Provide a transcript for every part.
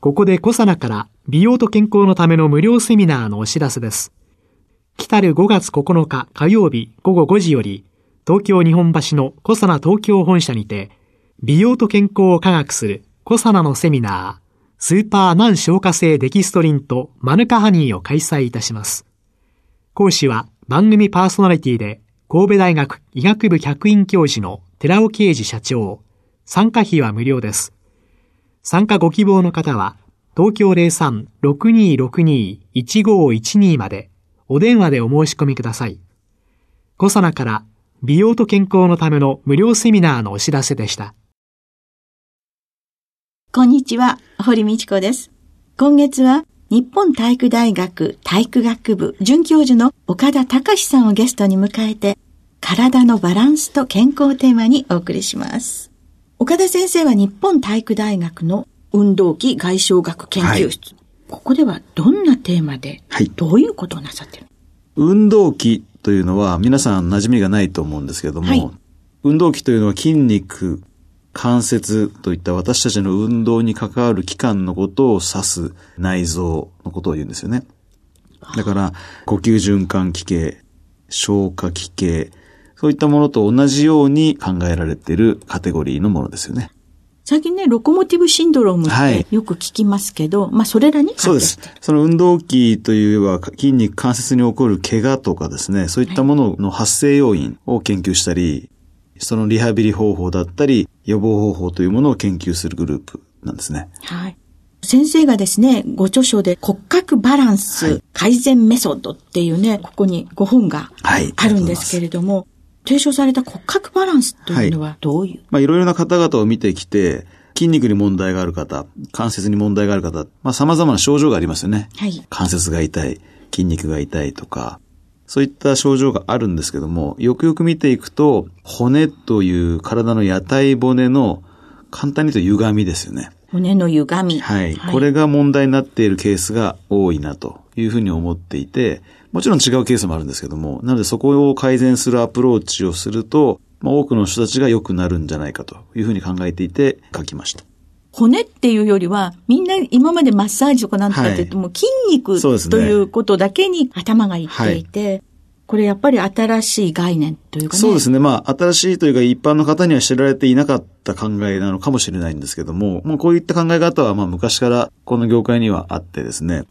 ここでコサナから美容と健康のための無料セミナーのお知らせです来たる5月9日火曜日午後5時より東京日本橋のコサナ東京本社にて美容と健康を科学するコサナのセミナースーパー難消化性デキストリンとマヌカハニーを開催いたします。講師は番組パーソナリティで神戸大学医学部客員教授の寺尾啓治社長。参加費は無料です。参加ご希望の方は東京03-6262-1512までお電話でお申し込みください。コサナから美容と健康のための無料セミナーのお知らせでした。こんにちは、堀道子です。今月は日本体育大学体育学部准教授の岡田隆さんをゲストに迎えて、体のバランスと健康テーマにお送りします。岡田先生は日本体育大学の運動器外傷学研究室。はい、ここではどんなテーマで、はい、どういうことをなさってる運動器というのは皆さん馴染みがないと思うんですけれども、はい、運動器というのは筋肉、関節といった私たちの運動に関わる器官のことを指す内臓のことを言うんですよね。だから、呼吸循環器系、消化器系、そういったものと同じように考えられているカテゴリーのものですよね。最近ね、ロコモティブシンドロームってよく聞きますけど、はい、まあそれらにそうです。その運動器というは筋肉関節に起こる怪我とかですね、そういったものの発生要因を研究したり、そのリハビリ方法だったり、予防方法というものを研究するグループなんですね。はい。先生がですね、ご著書で骨格バランス改善メソッドっていうね、ここに5本があるんですけれども、はい、提唱された骨格バランスというのはどういう、はい、まあいろいろな方々を見てきて、筋肉に問題がある方、関節に問題がある方、まあ様々な症状がありますよね。はい。関節が痛い、筋肉が痛いとか、そういった症状があるんですけども、よくよく見ていくと、骨という体の屋台骨の簡単に言うと歪みですよね。骨の歪み。はい。はい、これが問題になっているケースが多いなというふうに思っていて、もちろん違うケースもあるんですけども、なのでそこを改善するアプローチをすると、まあ、多くの人たちが良くなるんじゃないかというふうに考えていて書きました。骨っていうよりは、みんな今までマッサージとかなんとかって言っても、筋肉ということだけに頭がいっていて、はい、これやっぱり新しい概念というかね。そうですね。まあ、新しいというか一般の方には知られていなかった考えなのかもしれないんですけども、まあ、こういった考え方はまあ昔からこの業界にはあってですね、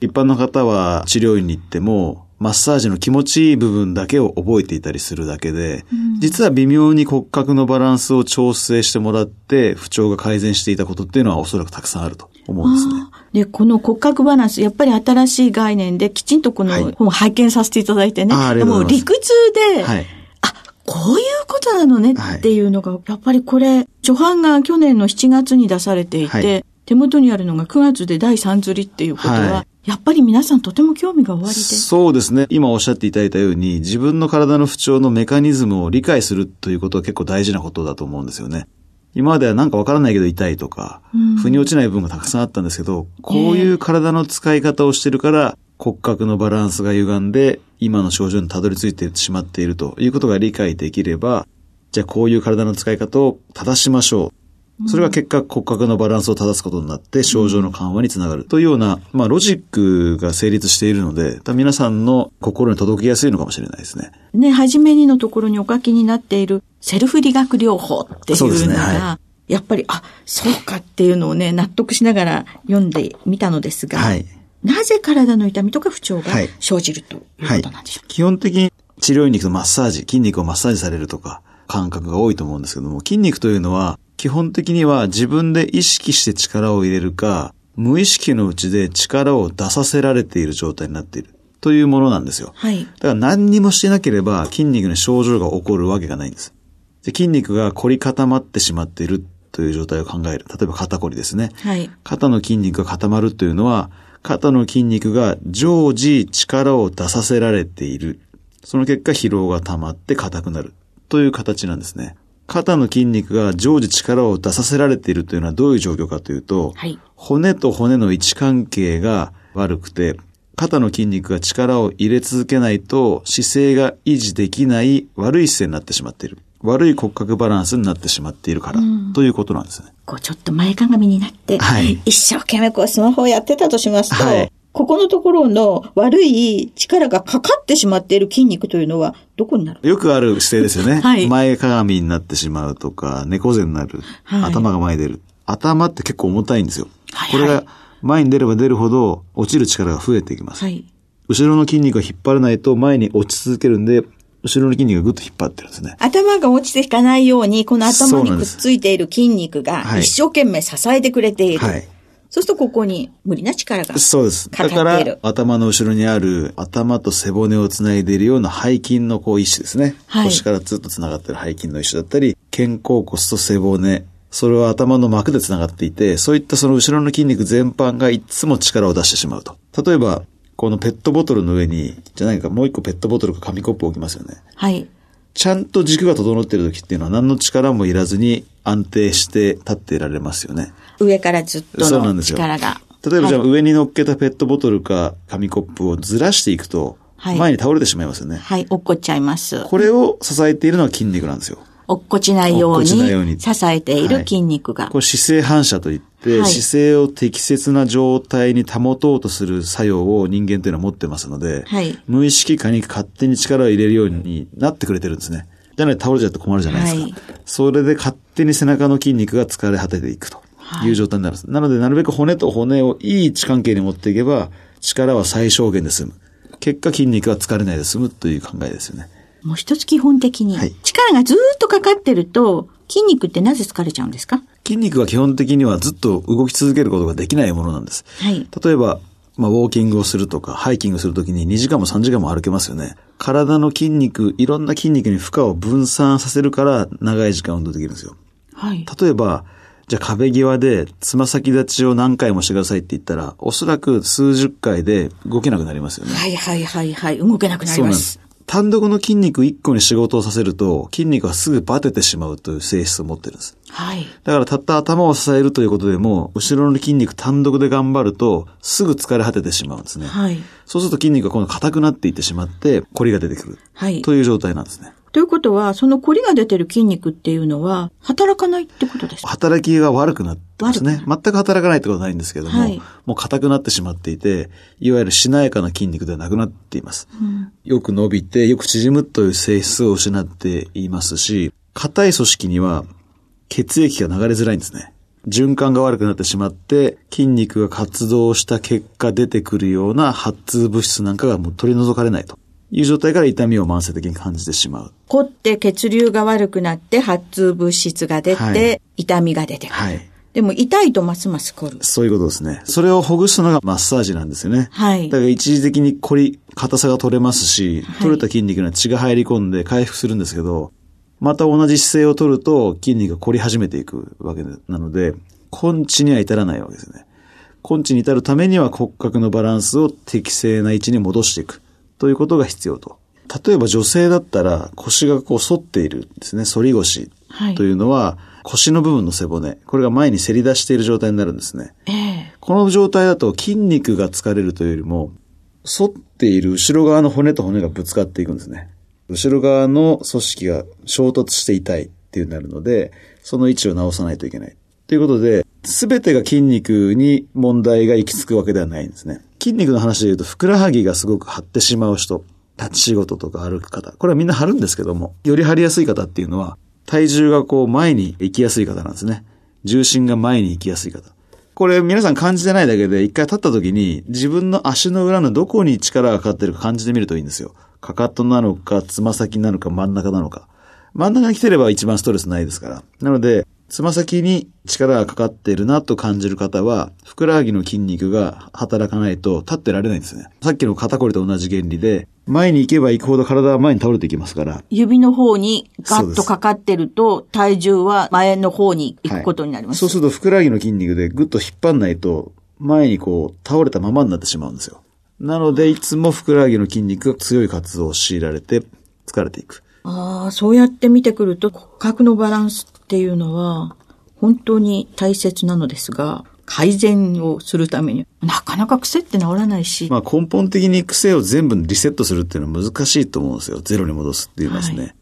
一般の方は治療院に行っても、マッサージの気持ちいい部分だけを覚えていたりするだけで、うん、実は微妙に骨格のバランスを調整してもらって不調が改善していたことっていうのはおそらくたくさんあると思うんですね。で、この骨格バランス、やっぱり新しい概念できちんとこの本を拝見させていただいてね、はい、もう理屈で、はい、あ、こういうことなのねってい。うのが、やっぱりこれ、初版が去年の7月に出されていて、はい。手元にあるのが9月で第3釣りっていうことは、はい、やっぱり皆さんとても興味がおありで。そうですね。今おっしゃっていただいたように、自分の体の不調のメカニズムを理解するということは結構大事なことだと思うんですよね。今まではなんかわからないけど痛いとか、腑に落ちない部分がたくさんあったんですけど、こういう体の使い方をしてるから、骨格のバランスが歪んで、今の症状にたどり着いてしまっているということが理解できれば、じゃあこういう体の使い方を正しましょう。それが結果骨格のバランスを正すことになって症状の緩和につながるというような、まあロジックが成立しているので、皆さんの心に届きやすいのかもしれないですね。ね、はじめにのところにお書きになっているセルフ理学療法っていうのが、ねはい、やっぱり、あ、そうかっていうのをね、納得しながら読んでみたのですが、はい、なぜ体の痛みとか不調が生じるということなんでしょうか、はい、基本的に治療院に行くとマッサージ、筋肉をマッサージされるとか、感覚が多いと思うんですけども、筋肉というのは基本的には自分で意識して力を入れるか、無意識のうちで力を出させられている状態になっている。というものなんですよ。はい。だから何にもしてなければ筋肉に症状が起こるわけがないんです。で筋肉が凝り固まってしまっているとという状態を考える。例えば肩こりですね。はい。肩の筋肉が固まるというのは、肩の筋肉が常時力を出させられている。その結果疲労が溜まって硬くなる。という形なんですね。肩の筋肉が常時力を出させられているというのはどういう状況かというと、はい。骨と骨の位置関係が悪くて、肩の筋肉が力を入れ続けないと姿勢が維持できない悪い姿勢になってしまっている。悪い骨格バランスになってしまっているから、ということなんですね。こうちょっと前かがみになって、はい一生懸命こうスマホをやってたとしますと、はいここのところの悪い力がかかってしまっている筋肉というのはどこになる？よくある姿勢ですよね。はい前かがみになってしまうとか、猫背になる、はい頭が前に出る。頭って結構重たいんですよ。はいこれが前に出れば出るほど落ちる力が増えていきます。はい。後ろの筋肉が引っ張らないと前に落ち続けるんで、後ろの筋肉がぐっと引っ張ってるんですね。頭が落ちていかないように、この頭にくっついている筋肉がはい一生懸命支えてくれている。はい。そうするとここに無理な力が。そうです。だから、頭の後ろにある頭と背骨をつないでいるような背筋のこう一種ですね。はい腰からずっとつながっている背筋の一種だったり、肩甲骨と背骨。それは頭の膜でつながっていて、そういったその後ろの筋肉全般がいつも力を出してしまうと。例えば、このペットボトルの上に、じゃないかもう一個ペットボトルか紙コップを置きますよね。はい。ちゃんと軸が整っている時っていうのは何の力もいらずに安定して立っていられますよね。上からずっとのそうなんですよ力が。例えばじゃあはい上に乗っけたペットボトルか紙コップをずらしていくと、はい前に倒れてしまいますよね。はい、落っこっちゃいます。これを支えているのは筋肉なんですよ。落っこちないようにに支えている筋肉が。これ姿勢反射といって、はい姿勢を適切な状態に保とうとする作用を人間というのは持ってますので、はい無意識化に勝手に力を入れるようになってくれてるんですね。じゃないと倒れちゃって困るじゃないですか。はいそれで勝手に背中の筋肉が疲れ果てていくという状態になるんです。なので、なるべく骨と骨をいい位置関係に持っていけば、力は最小限で済む。結果筋肉は疲れないで済むという考えですよね。もう一つ基本的に、はい力がずーっとかかってると、筋肉ってなぜ疲れちゃうんですか？筋肉は基本的にはずっと動き続けることができないものなんです。はい。例えば、まあ、ウォーキングをするとか、ハイキングするときに2時間も3時間も歩けますよね。体の筋肉、いろんな筋肉に負荷を分散させるから長い時間運動できるんですよ。はい。例えば、じゃあ壁際でつま先立ちを何回もしてくださいって言ったら、おそらく数十回で動けなくなりますよね。はいはいはいはい。動けなくなりまそうなんですす。。単独の筋肉1個に仕事をさせると、筋肉はすぐバテてしまうという性質を持ってるんです。はい。だからたった頭を支えるということでも、後ろの筋肉単独で頑張ると、すぐ疲れ果ててしまうんですね。はい。そうすると筋肉が今度硬くなっていってしまって、コリが出てくる。はい。という状態なんですね。ということは、そのコリが出てる筋肉っていうのは、働かないってことですか？働きが悪くなってね。全く働かないってことはないんですけども、はいもう硬くなってしまっていて、いわゆるしなやかな筋肉ではなくなっています。よく伸びて、よく縮むという性質を失っていますし、硬い組織には血液が流れづらいんですね。循環が悪くなってしまって、筋肉が活動した結果出てくるような発痛物質なんかがもう取り除かれないという状態から痛みを慢性的に感じてしまう。凝って血流が悪くなって発痛物質が出て、はい痛みが出てくる。はい。でも痛いとますます凝る。そういうことですね。それをほぐすのがマッサージなんですよね。はいだから一時的に凝り、硬さが取れますし、取れた筋肉には血が入り込んで回復するんですけど、また同じ姿勢を取ると筋肉が凝り始めていくわけなので、根治には至らないわけですね。根治に至るためには骨格のバランスを適正な位置に戻していくということが必要と。例えば女性だったら腰がこう反っているんですね。反り腰はいというのは、腰の部分の背骨、これが前にせり出している状態になるんですね。ええこの状態だと筋肉が疲れるというよりも、反っている後ろ側の骨と骨がぶつかっていくんですね。後ろ側の組織が衝突して痛いっていうなるので、その位置を直さないといけない。ということで、すべてが筋肉に問題が行き着くわけではないんですね。筋肉の話で言うと、ふくらはぎがすごく張ってしまう人、立ち仕事とか歩く方、これはみんな張るんですけども、より張りやすい方っていうのは、体重がこう前に行きやすい方なんですね。重心が前に行きやすい方。これ皆さん感じてないだけで、一回立った時に自分の足の裏のどこに力がかかってるか感じてみるといいんですよ。かかとなのか、つま先なのか、真ん中なのか。真ん中に来てれば一番ストレスないですから。なので、つま先に力がかかっているなと感じる方は、ふくらはぎの筋肉が働かないと立ってられないんですね。さっきの肩こりと同じ原理で、前に行けば行くほど体は前に倒れていきますから。指の方にガッとかかってると、体重は前の方に行くことになります。そうするとふくらはぎの筋肉でぐっと引っ張んないと、前にこう倒れたままになってしまうんですよ。なので、いつもふくらはぎの筋肉が強い活動を強いられて疲れていく。ああ、そうやって見てくると骨格のバランスっていうのは本当に大切なのですが、改善をするためになかなか癖って治らないし。まあ根本的に癖を全部リセットするっていうのは難しいと思うんですよ。ゼロに戻すっていうのはですね。はい、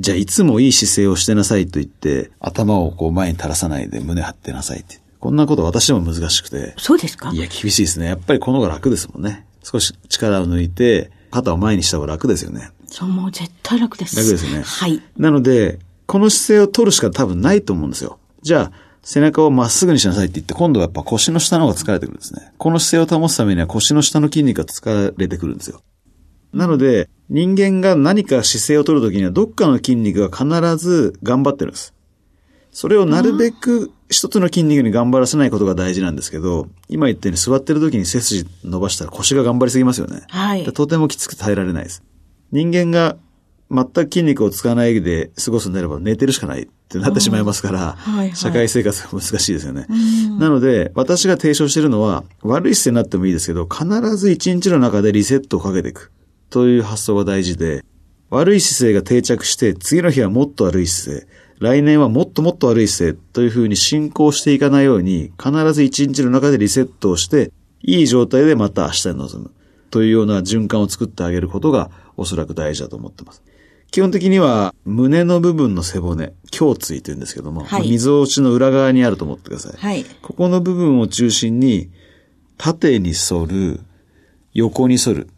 じゃあいつもいい姿勢をしてなさいと言って、頭をこう前に垂らさないで胸張ってなさいって。こんなこと私でも難しくて。そうですか？いや、厳しいですね。やっぱりこの方が楽ですもんね。少し力を抜いて、肩を前にした方が楽ですよね。そう、もう絶対楽です。楽ですよね。はい。なので、この姿勢を取るしか多分ないと思うんですよ。じゃあ、背中をまっすぐにしなさいって言って、今度はやっぱ腰の下の方が疲れてくるんですね。この姿勢を保つためには腰の下の筋肉が疲れてくるんですよ。なので、人間が何か姿勢を取るときには、どっかの筋肉が必ず頑張ってるんです。それをなるべく一つの筋肉に頑張らせないことが大事なんですけど、今言ったように座ってる時に背筋伸ばしたら腰が頑張りすぎますよね。はい。とてもきつく耐えられないです。人間が全く筋肉を使わないで過ごすんであれば寝てるしかないってなってしまいますから、はいはい、社会生活が難しいですよね。なので、私が提唱しているのは、悪い姿勢になってもいいですけど、必ず一日の中でリセットをかけていくという発想が大事で、悪い姿勢が定着して、次の日はもっと悪い姿勢、来年はもっともっと悪い姿勢というふうに進行していかないように、必ず一日の中でリセットをして、いい状態でまた明日に臨むというような循環を作ってあげることがおそらく大事だと思ってます。基本的には胸の部分の背骨、胸椎というんですけども、はい溝落ちの裏側にあると思ってください。はい。ここの部分を中心に、縦に反る、横に反る、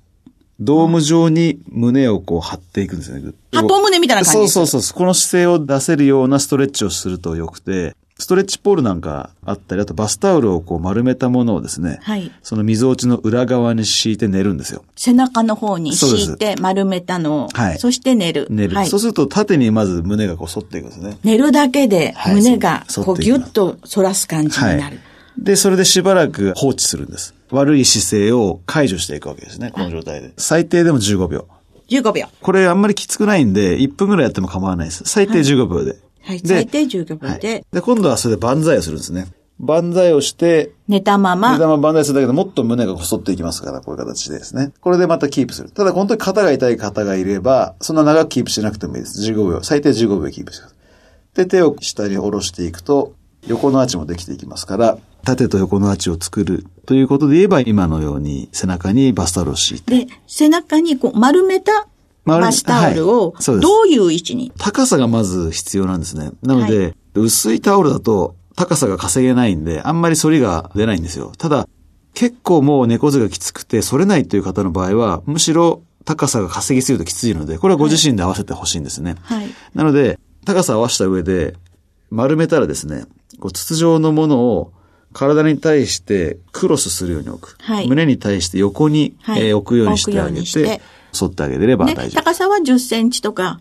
ドーム状に胸をこう張っていくんですね。鳩胸みたいな感じそうそうそう。この姿勢を出せるようなストレッチをするとよくて、ストレッチポールなんかあったり、あとバスタオルをこう丸めたものをですね、はいその溝落ちの裏側に敷いて寝るんですよ。背中の方に敷いて丸めたのを、はいそして寝る。寝る。はいそうすると縦にまず胸がこう反っていくんですね。寝るだけではい胸がこうギュッと反らす感じになる。で、それでしばらく放置するんです。悪い姿勢を解除していくわけですね、この状態で。最低でも15秒。15秒。これあんまりきつくないんで、1分ぐらいやっても構わないです。最低15秒で。はい。で最低15秒はいで、で、今度はそれで万歳をするんですね。万歳をして、寝たまま目、玉万歳するだけでもっと胸が細っていきますから、こういう形でですね。これでまたキープする。ただ本当に肩が痛い方がいれば、そんな長くキープしなくてもいいです。15秒。最低15秒キープしてください。で、手を下に下ろしていくと、横のアーチもできていきますから、縦と横のアーチを作るということで言えば、今のように背中にバスタオルを敷いて、で、背中にこう丸めた丸めバスタオルをどういう位置に？高さがまず必要なんですね。なので、薄いタオルだと高さが稼げないんで、あんまり反りが出ないんですよ。ただ、結構もう猫背がきつくて反れないという方の場合は、むしろ高さが稼ぎすぎるときついので、これはご自身で合わせてほしいんですね。はい。なので、高さを合わせた上で、丸めたらですね、こう筒状のものを体に対してクロスするように置く。はい胸に対して横に、はいえー置くようにしてあげてて、反ってあげればね大、丈夫。高さは10センチとか、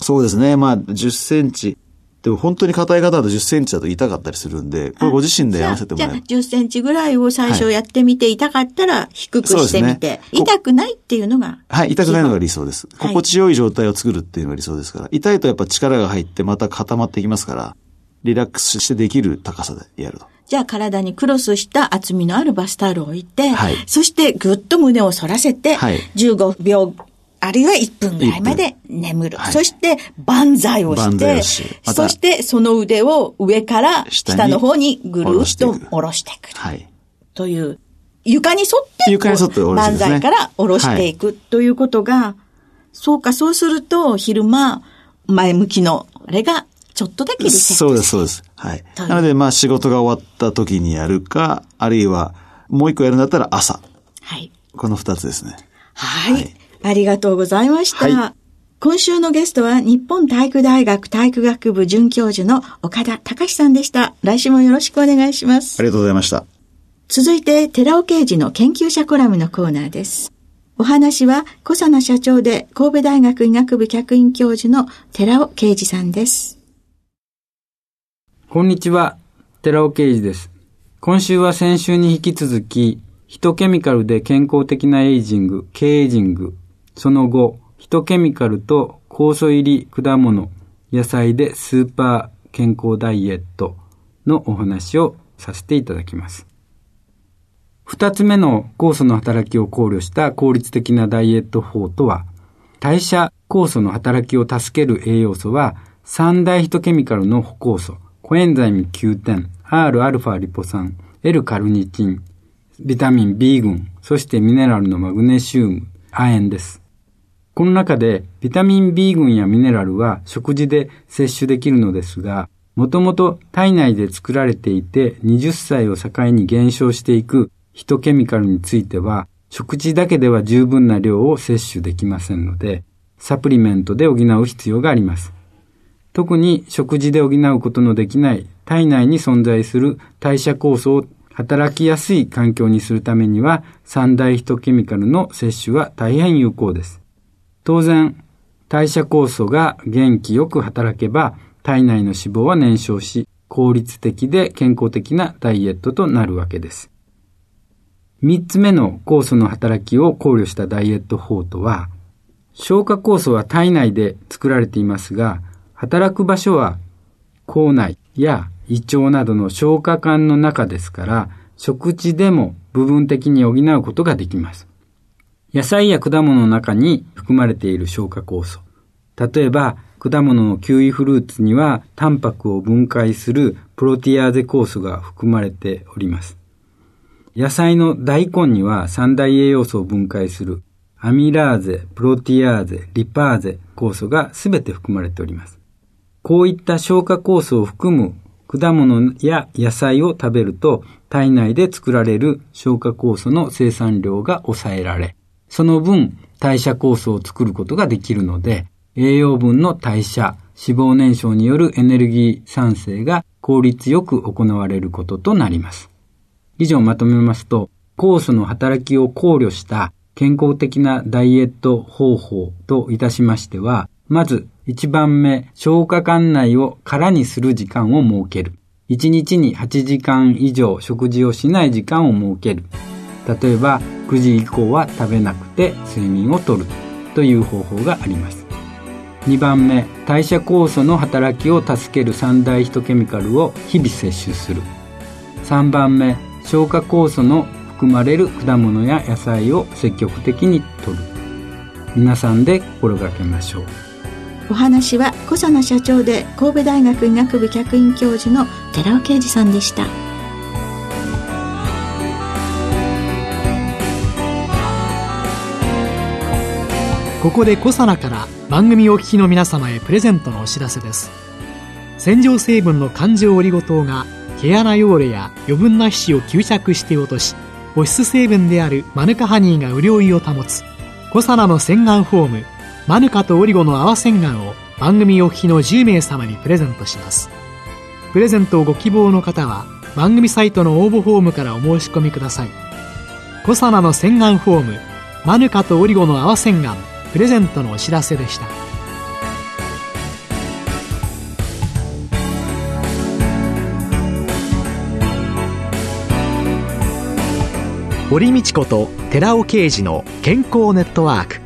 そうですね。まあ、10センチ。でも本当に硬い方だと10センチだと痛かったりするんで、これご自身で合わせてもらえじゃあ、じゃあ10センチぐらいを最初やってみて、痛かったら低くしてみてね、こ痛くないっていうのが、はい、痛くないのが理想です。はい心地よい状態を作るっていうのが理想ですから。痛いとやっぱ力が入ってまた固まっていきますから、リラックスしてできる高さでやると。じゃあ体にクロスした厚みのあるバスタオルを置いて、はいそしてぐっと胸を反らせて、はい15秒、あるいは1分ぐらいまで眠る。はいそして万歳をして、をしそしてその腕を上から下の方にぐるっと下ろしていく。はい。という、床に沿って、床に沿って万歳から下ろしていくということが、そうか、そうすると昼間、前向きの、あれがちょっとだけリセットそうです、そうです。はい。なので、まあ仕事が終わった時にやるか、あるいはもう一個やるんだったら朝。はい。この二つですね。はい、はいありがとうございました。はい今週のゲストは日本体育大学体育学部准教授の岡田隆さんでした。来週もよろしくお願いしますあ。りがとうございました。続いて、寺尾啓二の研究者コラムのコーナーです。お話は、小佐奈社長で神戸大学医学部客員教授の寺尾啓二さんです。こんにちは、寺尾啓二です。今週は先週に引き続き、ヒトケミカルで健康的なエイジング、ケイジング、その後、ヒトケミカルと酵素入り果物、野菜でスーパー健康ダイエットのお話をさせていただきます。二つ目の酵素の働きを考慮した効率的なダイエット法とは、代謝酵素の働きを助ける栄養素は、三大ヒトケミカルの補酵素、コエンザイム9点、Rα リポ酸、L カルニチン、ビタミン B 群、そしてミネラルのマグネシウム、亜鉛です。この中でビタミン B 群やミネラルは食事で摂取できるのですが、もともと体内で作られていて20歳を境に減少していくヒトケミカルについては食事だけでは十分な量を摂取できませんので、サプリメントで補う必要があります。特に食事で補うことのできない体内に存在する代謝酵素を働きやすい環境にするためには三大ヒトケミカルの摂取は大変有効です。当然、代謝酵素が元気よく働けば体内の脂肪は燃焼し効率的で健康的なダイエットとなるわけです。三つ目の酵素の働きを考慮したダイエット法とは、消化酵素は体内で作られていますが、働く場所は口内や胃腸などの消化管の中ですから、食事でも部分的に補うことができます。野菜や果物の中に含まれている消化酵素。例えば、果物のキウイフルーツにはタンパクを分解するプロティアーゼ酵素が含まれております。野菜の大根には三大栄養素を分解するアミラーゼ、プロティアーゼ、リパーゼ酵素がすべて含まれております。こういった消化酵素を含む果物や野菜を食べると体内で作られる消化酵素の生産量が抑えられ、その分代謝酵素を作ることができるので、栄養分の代謝、脂肪燃焼によるエネルギー産生が効率よく行われることとなります。以上まとめますと、酵素の働きを考慮した健康的なダイエット方法といたしましては、まず1番目、消化管内を空にする時間を設ける。1日に8時間以上食事をしない時間を設ける。例えば、9時以降は食べなくて睡眠をとるという方法があります。2番目、代謝酵素の働きを助ける三大ヒトケミカルを日々摂取する。3番目、消化酵素の含まれる果物や野菜を積極的に摂る皆さんで心がけましょうお話は小佐奈社長で神戸大学医学部客員教授の寺尾啓二さんでした。ここで小佐奈から番組お聞きの皆様へプレゼントのお知らせです。洗浄成分の環状オリゴ糖が毛穴汚れや余分な皮脂を吸着して落とし保湿成分であるマヌカハニーが潤いを保つコサナの洗顔フォームマヌカとオリゴの泡洗顔を番組お聞きの10名様にプレゼントします。プレゼントをご希望の方は番組サイトの応募フォームからお申し込みください。コサナの洗顔フォームマヌカとオリゴの泡洗顔プレゼントのお知らせでした。堀道子と寺尾啓二の健康ネットワーク。